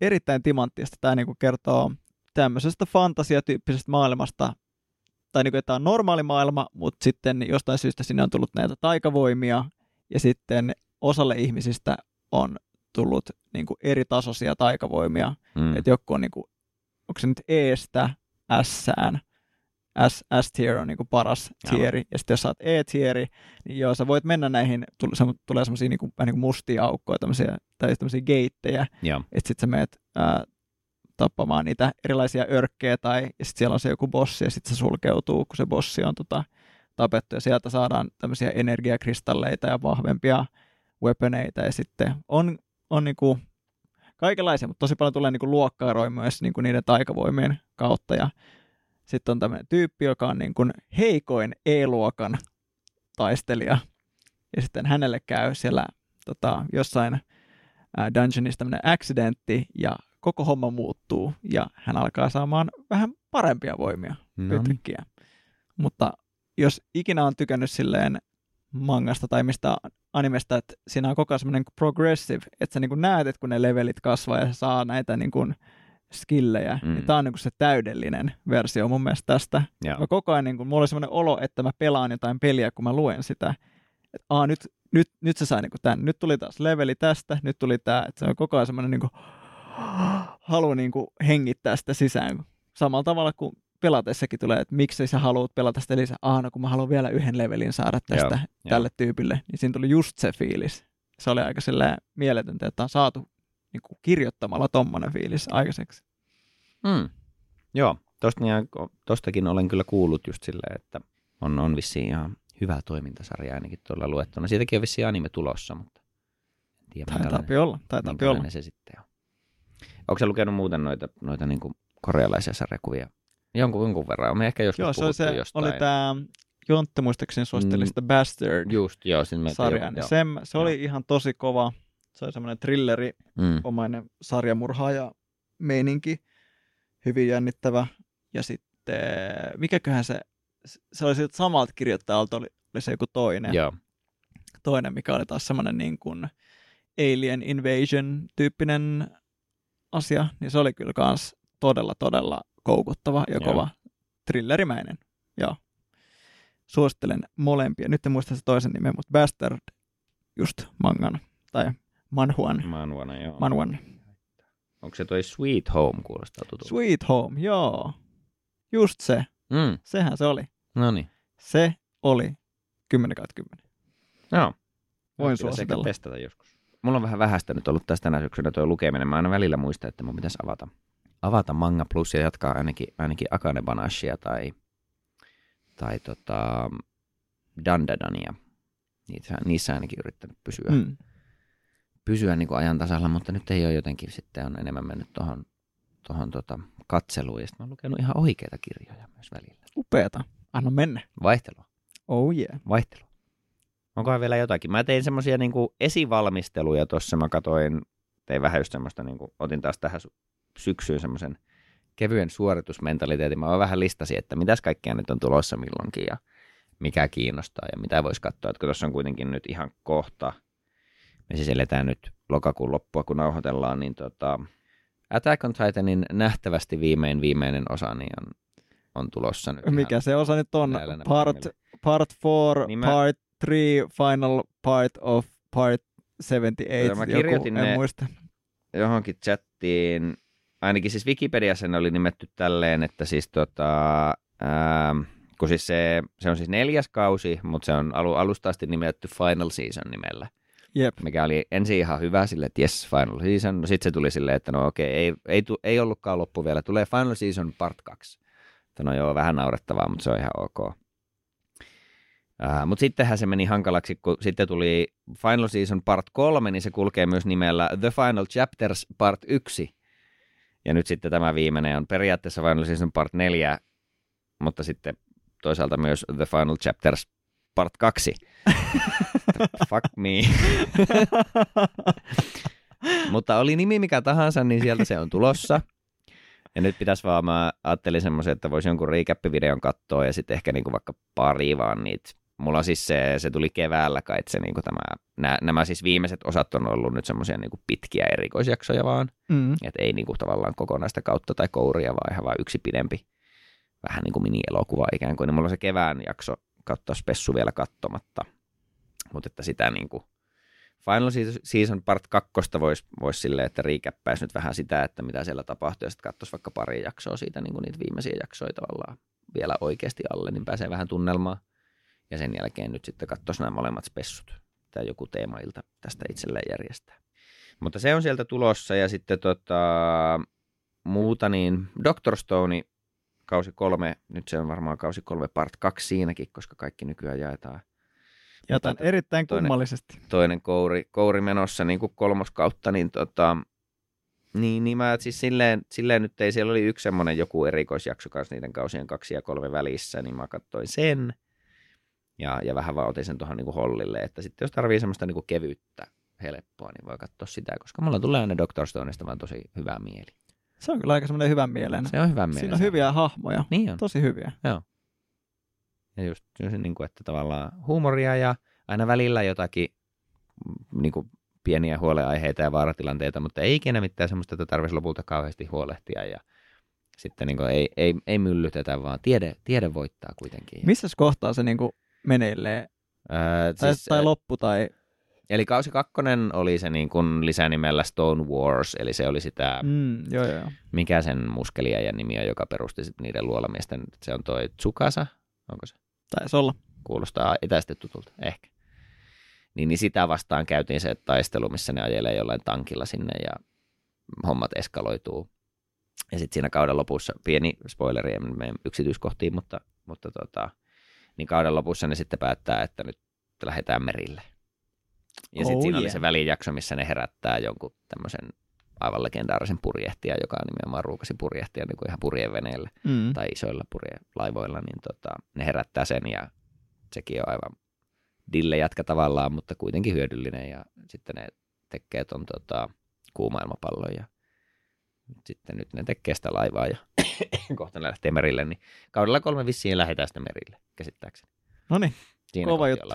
erittäin timanttista? Tämä niinku kertoo tämmöisestä fantasiatyyppisestä maailmasta, tai niin kuin, että tämä on normaali maailma, mutta sitten jostain syystä sinne on tullut näitä taikavoimia, ja sitten osalle ihmisistä on tullut niin kuin eri tasoisia taikavoimia. Mm. Että joku on, niin kuin, onko se nyt Estä Sään, S, S-tier on niin kuin paras tieri, ja sitten jos sä oot E-tieri, niin joo, sä voit mennä näihin, tulee semmoisia niin kuin, niin kuin mustia aukkoja, tämmöisiä, tai tämmöisiä geittejä, että sitten sä meet ää, tappamaan niitä erilaisia örkkejä, tai sitten siellä on se joku bossi, ja sitten se sulkeutuu, kun se bossi on tota, tapettu, ja sieltä saadaan tämmöisiä energiakristalleita ja vahvempia weaponeita, ja sitten on, on niin kuin kaikenlaisia, mutta tosi paljon tulee niin kuin luokkaaroja myös niin kuin niiden taikavoimien kautta, ja sitten on tämmöinen tyyppi, joka on niin kuin heikoin E-luokan taistelija, ja sitten hänelle käy siellä tota, jossain dungeonissa tämmöinen accidentti, ja koko homma muuttuu, ja hän alkaa saamaan vähän parempia voimia, no. Niin. Mutta jos ikinä on tykännyt silleen mangasta tai mistä animesta, että siinä on koko ajan semmoinen progressive, että sä niin näet, että kun ne levelit kasvaa ja saa näitä niin kuin skillejä, mm. niin tämä on niin kuin se täydellinen versio mun mielestä tästä. Ja. Mä koko ajan, niin kuin, mulla oli semmoinen olo, että mä pelaan jotain peliä, kun mä luen sitä. Että aa, nyt, nyt, nyt se sai niin kuin tämän. Nyt tuli taas leveli tästä, nyt tuli tämä. Että se on koko ajan semmoinen niin kuin, halu niin kuin hengittää sitä sisään. Samalla tavalla kuin pelatessakin tulee, että miksi sä haluat pelata sitä lisää. Ah, no kun mä haluan vielä yhden levelin saada tästä Joo, tälle jo. tyypille. Niin siinä tuli just se fiilis. Se oli aika mieletöntä, että on saatu niin kuin kirjoittamalla tommonen fiilis aikaiseksi. Mm. Joo, tosta, tostakin olen kyllä kuullut just silleen, että on, on vissiin ihan hyvä toimintasarja ainakin tuolla luettuna. Siitäkin on vissiin anime tulossa, mutta en tiedä, Taitaa olla, taitaa olla. se sitten on. Onko se lukenut muuten noita, noita niin kuin korealaisia sarjakuvia? Jonkun, jonkun verran. Me ehkä joskus Joo, se, oli se jostain. oli tämä Jontte muistaakseni suositteli sitä mm, Bastard Just, joo, sarja. Niin se, se oli ihan tosi kova. Se oli semmoinen thrilleri, mm. omainen sarjamurhaaja meininki. Hyvin jännittävä. Ja sitten, mikäköhän se, se oli siltä samalta kirjoittajalta, oli, oli se joku toinen. Joo. Toinen, mikä oli taas semmoinen niin kuin Alien Invasion-tyyppinen asia, niin se oli kyllä kans todella, todella koukuttava ja kova thrillerimäinen. Joo. Suosittelen molempia. Nyt en muista se toisen nimen, mutta Bastard just mangan tai manhuan. Manhuana, joo. Manhuan. Onko se toi Sweet Home kuulostaa tutulta? Sweet Home, joo. Just se. Mm. Sehän se oli. No niin. Se oli 10 10. Joo. Voin suositella. testata joskus. Mulla on vähän vähäistä nyt ollut tästä tänä syksynä tuo lukeminen. Mä aina välillä muistan, että mun pitäisi avata avata Manga Plus ja jatkaa ainakin, ainakin Akane Banashia tai, tai tota, Dandadania. Niissä, niissä ainakin yrittänyt pysyä, mm. pysyä niin kuin ajan tasalla, mutta nyt ei ole jotenkin sitten on enemmän mennyt tuohon tohon tota katseluun. Ja sitten olen lukenut ihan oikeita kirjoja myös välillä. Upeata. Anna mennä. Vaihtelua. Oh yeah. Vaihtelua. Onkohan vielä jotakin? Mä tein semmoisia niin esivalmisteluja tuossa. Mä katoin, tein vähän just semmoista, niin kuin, otin taas tähän syksyyn semmoisen kevyen suoritusmentaliteetin. Mä vähän listasin, että mitäs kaikkea nyt on tulossa milloinkin ja mikä kiinnostaa ja mitä voisi katsoa. Että kun tuossa on kuitenkin nyt ihan kohta, me siis eletään nyt lokakuun loppua, kun nauhoitellaan, niin tota, Attack on Titanin nähtävästi viimein viimeinen osa niin on, on tulossa nyt. Mikä se osa nyt on? Part, part 4, niin part 3, final part of part 78. Mä kirjoitin Joku, en muista. johonkin chattiin ainakin siis Wikipediassa ne oli nimetty tälleen, että siis tota, ää, kun siis se, se on siis neljäs kausi, mutta se on alu, alusta asti nimetty Final Season nimellä. Yep. Mikä oli ensin ihan hyvä sille, että yes, Final Season. No sitten se tuli silleen, että no okei, ei, ei, tu, ei ollutkaan loppu vielä. Tulee Final Season Part 2. Että no joo, vähän naurettavaa, mutta se on ihan ok. Uh, mutta sittenhän se meni hankalaksi, kun sitten tuli Final Season Part 3, niin se kulkee myös nimellä The Final Chapters Part 1. Ja nyt sitten tämä viimeinen on periaatteessa Final Season Part 4, mutta sitten toisaalta myös The Final Chapters Part 2. Fuck me. mutta oli nimi mikä tahansa, niin sieltä se on tulossa. Ja nyt pitäisi vaan, mä ajattelin semmoisen, että voisi jonkun recap-videon katsoa ja sitten ehkä niinku vaikka pari vaan niitä mulla siis se, se tuli keväällä kai, se niinku tämä, nämä, nämä siis viimeiset osat on ollut nyt semmoisia niinku pitkiä erikoisjaksoja vaan, Mm. että ei niinku tavallaan kokonaista kautta tai kouria, vaan ihan vaan yksi pidempi, vähän niin kuin mini-elokuva ikään kuin, niin mulla on se kevään jakso kautta spessu vielä kattomatta, mutta että sitä niinku Final Season Part 2 voisi vois silleen, että riikäppäisi nyt vähän sitä, että mitä siellä tapahtuu, ja sitten katsoisi vaikka pari jaksoa siitä, niin kuin niitä viimeisiä jaksoja tavallaan vielä oikeasti alle, niin pääsee vähän tunnelmaan. Ja sen jälkeen nyt sitten katsoisi nämä molemmat spessut, tai joku teemailta tästä itselleen järjestää. Mutta se on sieltä tulossa, ja sitten tota, muuta, niin Doctor Stone kausi kolme, nyt se on varmaan kausi kolme part kaksi siinäkin, koska kaikki nykyään jaetaan Jotain Mutta erittäin toinen- kummallisesti. toinen kouri, kouri menossa niin kuin kolmoskautta, niin, tota, niin, niin mä siis silleen, silleen nyt ei, siellä oli yksi semmoinen joku erikoisjakso kanssa niiden kausien kaksi ja kolme välissä, niin mä katsoin sen ja, ja vähän vaan otin sen tuohon niin hollille, että sitten jos tarvii semmoista niin kuin kevyyttä, helppoa, niin voi katsoa sitä, koska mulla tulee aina Doctor Stoneista vaan tosi hyvä mieli. Se on kyllä aika semmoinen hyvän mielen. Se on hyvä mieli. Siinä on hyviä hahmoja. Niin on. Tosi hyviä. Ja just niin kuin, että tavallaan huumoria ja aina välillä jotakin mm, niin kuin pieniä huoleaiheita ja vaaratilanteita, mutta ei ikinä mitään semmoista, että tarvitsisi lopulta kauheasti huolehtia ja sitten niin kuin ei, ei, ei myllytetä, vaan tiede, tiede voittaa kuitenkin. Missä kohtaa se niinku meneillee? Öö, Tai, siis, tai loppu tai... eli kausi kakkonen oli se niin kuin lisänimellä Stone Wars, eli se oli sitä, mm. Joo, joo. mikä sen muskeliajan nimi on, joka perusti sit niiden luolamiesten, se on toi Tsukasa, onko se? Taisi olla. kuulostaa etäisesti tutulta, ehkä. Niin, niin sitä vastaan käytiin se taistelu, missä ne ajelee jollain tankilla sinne ja hommat eskaloituu. Ja sitten siinä kauden lopussa, pieni spoileri, en mene yksityiskohtiin, mutta, mutta tota, niin kauden lopussa ne sitten päättää, että nyt lähdetään merille. Ja sitten Oh siinä oli yeah. se välijakso, missä ne herättää jonkun tämmöisen aivan legendaarisen purjehtijan, joka nimenomaan ruukasi purjehtia niin kuin ihan purjeveneellä Mm. tai isoilla purjelaivoilla, niin tota, ne herättää sen ja sekin on aivan dille jatka tavallaan, mutta kuitenkin hyödyllinen ja sitten ne tekee ton tota, kuumailmapallon ja sitten nyt ne tekee sitä laivaa ja kohta ne lähtee merille, niin kaudella kolme vissiin lähdetään sitten merille, käsittääkseni. No niin, Kova juttu.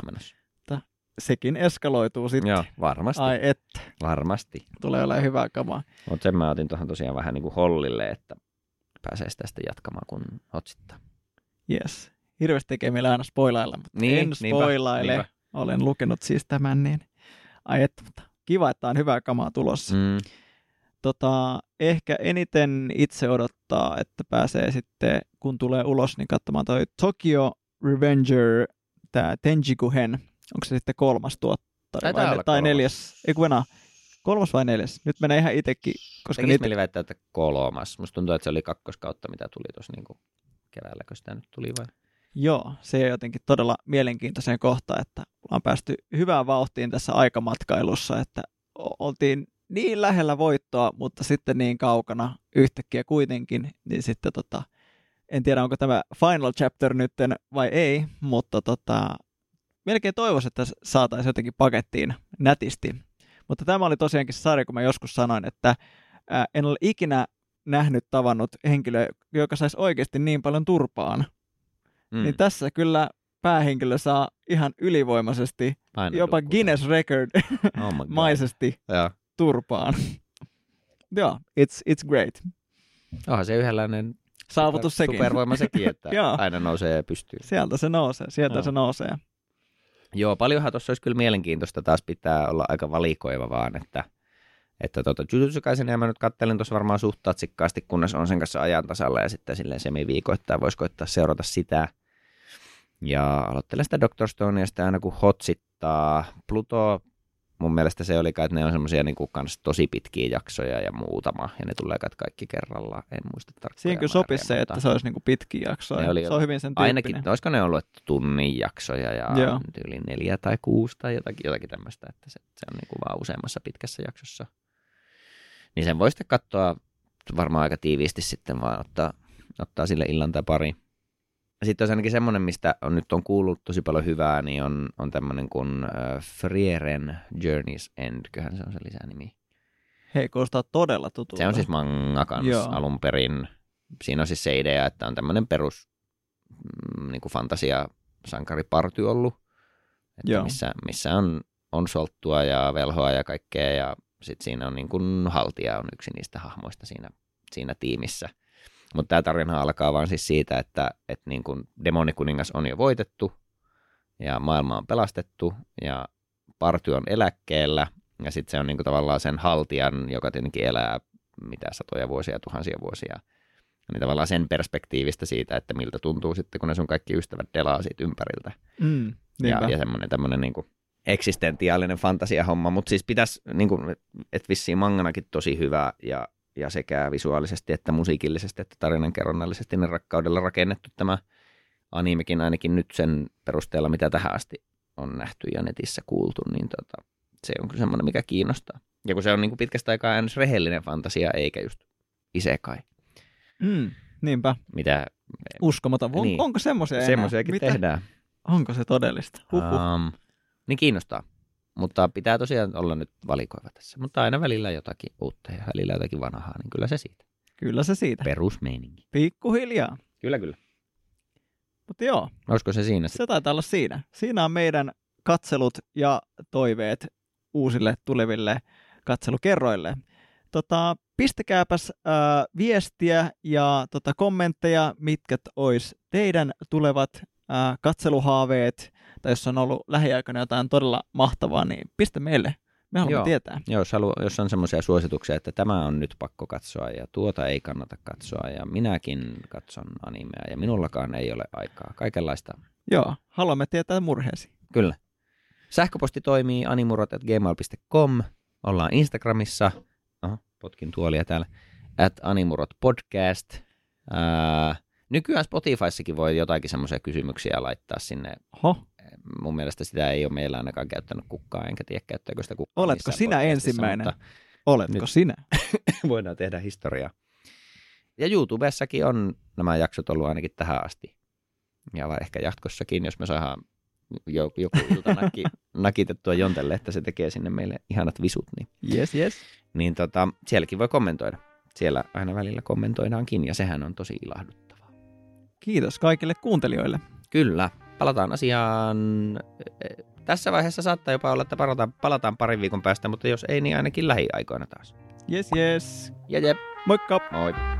sekin eskaloituu sitten. Joo, varmasti. Ai että, Varmasti. tulee olemaan hyvää kamaa. Mutta sen mä otin tuohon tosiaan vähän niin kuin hollille, että pääsee sitä sitten jatkamaan, kun hotsittaa. Yes. Hirveästi tekee meillä aina spoilailla, mutta Niin, en niinpä, spoilaile. niinpä. Olen lukenut siis tämän, niin ai että, mutta kiva, että on hyvää kamaa tulossa. Mm. Tota, ehkä eniten itse odottaa, että pääsee sitten, kun tulee ulos, niin katsomaan toi Tokyo Revenger, tämä Tenjiku-hen. Onko se sitten kolmas tuottaja vai, tai kolmas. neljäs? Ei kun enää. Kolmas vai neljäs? Nyt menee ihan itsekin, koska Tekis niitä, mieli väittää, että kolmas. Musta tuntuu, että se oli kakkoskautta, mitä tuli tuossa niin keväällä, kun sitä nyt tuli vai? Joo, se on jotenkin todella mielenkiintoiseen kohtaan, että ollaan päästy hyvään vauhtiin tässä aikamatkailussa, että oltiin niin lähellä voittoa, mutta sitten niin kaukana yhtäkkiä kuitenkin, niin sitten tota, en tiedä onko tämä final chapter nytten vai ei, mutta tota, melkein toivoisin, että saataisiin jotenkin pakettiin nätisti. Mutta tämä oli tosiaankin se sarja, kun mä joskus sanoin, että ää, en ole ikinä nähnyt, tavannut henkilöä, joka saisi oikeasti niin paljon turpaan. Mm. Niin tässä kyllä päähenkilö saa ihan ylivoimaisesti, Aina jopa. Guinness Record Oh maisesti Joo. Turpaan. Joo, it's, it's great. Onhan se yhdenlainen Saavutus super, sekin. supervoima sekin, että aina nousee pystyyn. Sieltä se nousee, sieltä Joo. se nousee. Joo, paljonhan tuossa olisi kyllä mielenkiintoista. Taas pitää olla aika valikoiva vaan, että, että tota, Jujutsu Kaisenia mä nyt kattelin tuossa varmaan suht tatsikkaasti, kunnes on sen kanssa ajan tasalla ja sitten silleen semiviikoittain voisi koittaa seurata sitä. Ja aloittelen sitä Doctor Stonea sitten aina kun hotsittaa. Pluto, mun mielestä se oli että ne on semmoisia niin kans tosi pitkiä jaksoja ja muutama, ja ne tulee kai kaikki kerralla. En muista tarkkaan. Kyllä sopisi se, että se olisi niinku pitkiä jaksoja. Ne oli se on hyvin sen tyyppinen. Ainakin, olisiko ne ollut tunnin jaksoja ja Joo. yli neljä tai kuusi tai jotakin, jotakin tämmöistä, että se, se on niin kuin vaan useammassa pitkässä jaksossa. Niin sen voi sitten katsoa varmaan aika tiiviisti sitten vaan ottaa, ottaa sille illan tai pari. Sitten olisi ainakin semmoinen, mistä on, nyt on kuullut tosi paljon hyvää, niin on, on tämmöinen kuin äh, Frieren Journey's End, köhän se on se lisänimi. Hei, kuulostaa todella tutulta. Se on siis manga kans Joo. alun perin. Siinä on siis se idea, että on tämmöinen perus mm, niin kuin fantasia sankariparty ollut, että Joo. missä, missä on, on solttua ja velhoa ja kaikkea ja sitten siinä on niin kuin haltija on yksi niistä hahmoista siinä, siinä tiimissä. Mutta tämä tarina alkaa vaan siis siitä, että, että niin kuin demonikuningas on jo voitettu ja maailma on pelastettu ja party on eläkkeellä ja sitten se on niin tavallaan sen haltijan, joka tietenkin elää mitä satoja vuosia, tuhansia vuosia, niin tavallaan sen perspektiivistä siitä, että miltä tuntuu sitten, kun ne sun kaikki ystävät delaa siitä ympäriltä. Mm, Ja, niinpä. ja semmoinen tämmöinen niin eksistentiaalinen fantasiahomma, mutta siis pitäisi, niin kuin, että vissiin manganakin tosi hyvä ja, ja sekä visuaalisesti että musiikillisesti että tarinankerronnallisesti ne rakkaudella rakennettu tämä animekin ainakin nyt sen perusteella, mitä tähän asti on nähty ja netissä kuultu, niin tota, se on kyllä semmoinen, mikä kiinnostaa. Ja kun se on niin kuin pitkästä aikaa aina rehellinen fantasia, eikä just isekai, Mm, niinpä. mitä Uskomaton. On, Niin. Onko semmoisia enää? semmoisiakin Mitä? tehdään. Onko se todellista? Huhhuh. Um, niin kiinnostaa. Mutta pitää tosiaan olla nyt valikoiva tässä. Mutta aina välillä jotakin uutta ja välillä jotakin vanhaa, niin kyllä se siitä. Kyllä se siitä. Perusmeininki. Pikkuhiljaa. Kyllä, kyllä. Mutta joo, Olisiko se siinä se taitaa olla siinä. Siinä on meidän katselut ja toiveet uusille tuleville katselukerroille. Tota, pistäkääpäs ää, viestiä ja tota, kommentteja, mitkä ois teidän tulevat ää, katseluhaaveet, tai jos on ollut lähiaikoina jotain todella mahtavaa, niin pistä meille. Me haluamme Joo. tietää. Joo, jos, halu, jos on semmoisia suosituksia, että tämä on nyt pakko katsoa ja tuota ei kannata katsoa ja minäkin katson animea ja minullakaan ei ole aikaa. Kaikenlaista. Joo, haluamme tietää murheesi. Kyllä. Sähköposti toimii animurot.gmail.com. Ollaan Instagramissa. Oho, potkin tuolia täällä. At animurot podcast. Ää, nykyään Spotifyssakin voi jotakin semmoisia kysymyksiä laittaa sinne. Ho, Mun mielestä sitä ei ole meillä ainakaan käyttänyt kukaan, enkä tiedä käyttääkö sitä kukaan. Oletko sinä ensimmäinen? Mutta oletko Nyt. sinä? voidaan tehdä historiaa. Ja YouTubessakin on nämä jaksot ollut ainakin tähän asti. Ja ehkä jatkossakin, jos me saadaan jo, joku ilta nakki, nakitettua Jontelle, että se tekee sinne meille ihanat visut, niin, Yes, yes. niin tota, sielläkin voi kommentoida. Siellä aina välillä kommentoidaankin, ja sehän on tosi ilahduttavaa. Kiitos kaikille kuuntelijoille. Kyllä, palataan asiaan. Tässä vaiheessa saattaa jopa olla, että palataan, palataan parin viikon päästä, mutta jos ei, niin ainakin lähiaikoina taas. Yes, yes. Ja jep, Moikka! moi!